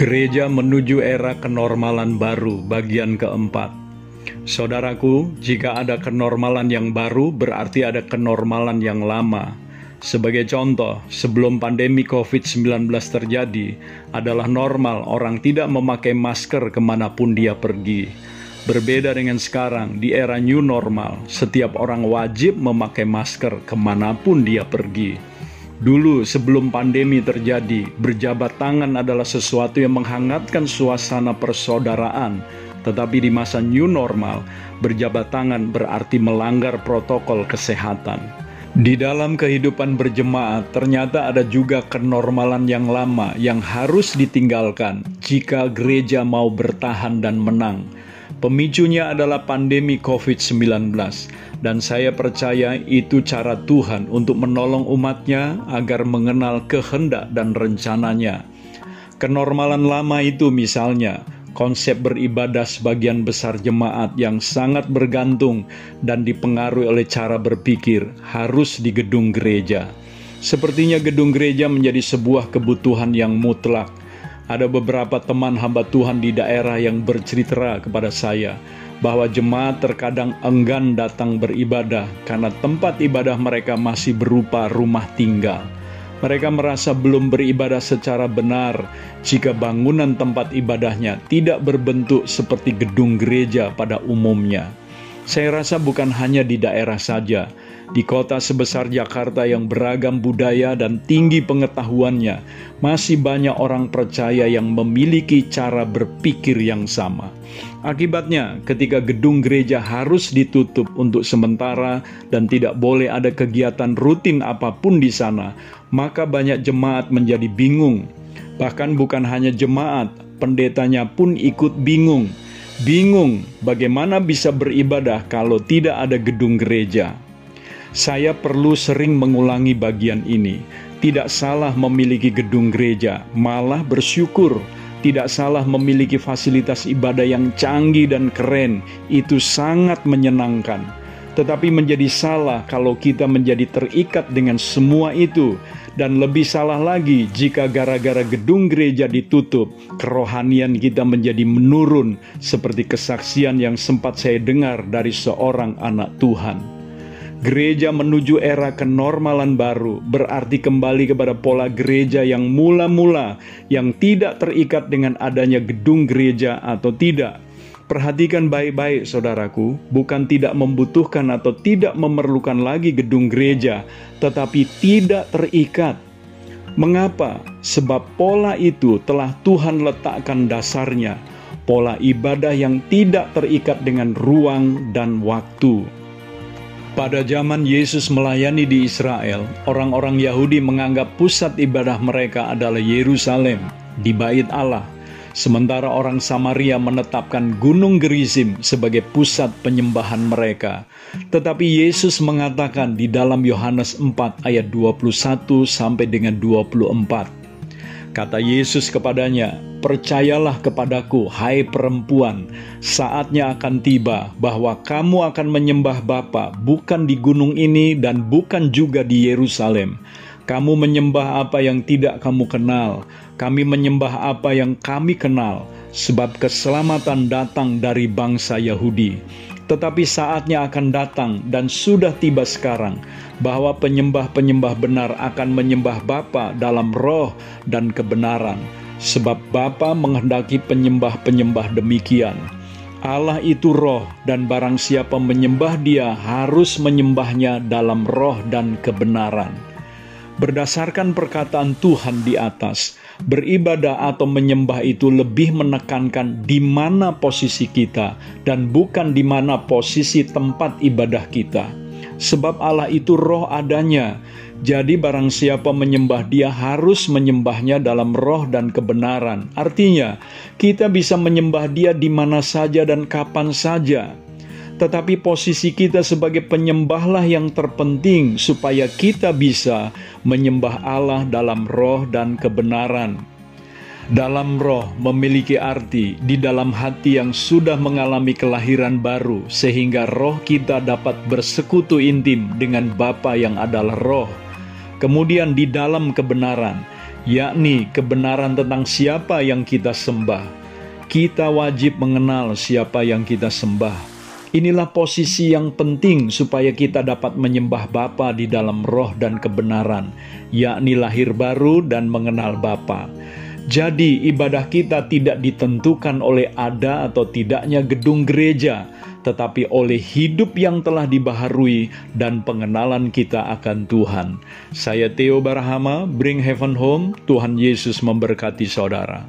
Gereja menuju era kenormalan baru, bagian keempat. Saudaraku, jika ada kenormalan yang baru, berarti ada kenormalan yang lama. Sebagai contoh, sebelum pandemi COVID-19 terjadi, adalah normal orang tidak memakai masker ke mana pun dia pergi. Berbeda dengan sekarang, di era new normal, setiap orang wajib memakai masker ke mana pun dia pergi. Dulu sebelum pandemi terjadi, berjabat tangan adalah sesuatu yang menghangatkan suasana persaudaraan. Tetapi di masa new normal, berjabat tangan berarti melanggar protokol kesehatan. Di dalam kehidupan berjemaat, ternyata ada juga kenormalan yang lama yang harus ditinggalkan jika gereja mau bertahan dan menang. Pemicunya adalah pandemi COVID-19 dan saya percaya itu cara Tuhan untuk menolong umatnya agar mengenal kehendak dan rencananya. Kenormalan lama itu misalnya, konsep beribadah sebagian besar jemaat yang sangat bergantung dan dipengaruhi oleh cara berpikir harus di gedung gereja. Sepertinya gedung gereja menjadi sebuah kebutuhan yang mutlak. Ada beberapa teman hamba Tuhan di daerah yang bercerita kepada saya bahwa jemaat terkadang enggan datang beribadah karena tempat ibadah mereka masih berupa rumah tinggal. Mereka merasa belum beribadah secara benar jika bangunan tempat ibadahnya tidak berbentuk seperti gedung gereja pada umumnya. Saya rasa bukan hanya di daerah saja, di kota sebesar Jakarta yang beragam budaya dan tinggi pengetahuannya, masih banyak orang percaya yang memiliki cara berpikir yang sama. Akibatnya, ketika gedung gereja harus ditutup untuk sementara dan tidak boleh ada kegiatan rutin apa pun di sana, maka banyak jemaat menjadi bingung. Bahkan bukan hanya jemaat, pendetanya pun ikut bingung. Bingung bagaimana bisa beribadah kalau tidak ada gedung gereja. Saya perlu sering mengulangi bagian ini. Tidak salah memiliki gedung gereja, malah bersyukur. Tidak salah memiliki fasilitas ibadah yang canggih dan keren, itu sangat menyenangkan. Tetapi menjadi salah kalau kita menjadi terikat dengan semua itu, dan lebih salah lagi jika gara-gara gedung gereja ditutup, kerohanian kita menjadi menurun, seperti kesaksian yang sempat saya dengar dari seorang anak Tuhan. Gereja menuju era kenormalan baru berarti kembali kepada pola gereja yang mula-mula yang tidak terikat dengan adanya gedung gereja atau tidak. Perhatikan baik-baik saudaraku, bukan tidak membutuhkan atau tidak memerlukan lagi gedung gereja, tetapi tidak terikat. Mengapa? Sebab pola itu telah Tuhan letakkan dasarnya, pola ibadah yang tidak terikat dengan ruang dan waktu. Pada zaman Yesus melayani di Israel, orang-orang Yahudi menganggap pusat ibadah mereka adalah Yerusalem, di Bait Allah. Sementara orang Samaria menetapkan Gunung Gerizim sebagai pusat penyembahan mereka. Tetapi Yesus mengatakan di dalam Yohanes 4 ayat 21 sampai dengan 24. Kata Yesus kepadanya, Percayalah kepadaku, hai perempuan, saatnya akan tiba bahwa kamu akan menyembah Bapa bukan di gunung ini dan bukan juga di Yerusalem. Kamu menyembah apa yang tidak kamu kenal, kami menyembah apa yang kami kenal, sebab keselamatan datang dari bangsa Yahudi. Tetapi saatnya akan datang dan sudah tiba sekarang bahwa penyembah-penyembah benar akan menyembah Bapa dalam roh dan kebenaran, sebab Bapa menghendaki penyembah-penyembah demikian. Allah itu roh dan barang siapa menyembah dia harus menyembahnya dalam roh dan kebenaran. Berdasarkan perkataan Tuhan di atas, beribadah atau menyembah itu lebih menekankan di mana posisi kita dan bukan di mana posisi tempat ibadah kita. Sebab Allah itu roh adanya, jadi barang siapa menyembah dia harus menyembahnya dalam roh dan kebenaran. Artinya, kita bisa menyembah dia di mana saja dan kapan saja tetapi posisi kita sebagai penyembahlah yang terpenting supaya kita bisa menyembah Allah dalam roh dan kebenaran. Dalam roh memiliki arti di dalam hati yang sudah mengalami kelahiran baru sehingga roh kita dapat bersekutu intim dengan Bapa yang adalah roh. Kemudian di dalam kebenaran yakni kebenaran tentang siapa yang kita sembah. Kita wajib mengenal siapa yang kita sembah. Inilah posisi yang penting supaya kita dapat menyembah Bapa di dalam roh dan kebenaran, yakni lahir baru dan mengenal Bapa. Jadi, ibadah kita tidak ditentukan oleh ada atau tidaknya gedung gereja, tetapi oleh hidup yang telah dibaharui dan pengenalan kita akan Tuhan. Saya Theo Barahama, Bring Heaven Home. Tuhan Yesus memberkati saudara.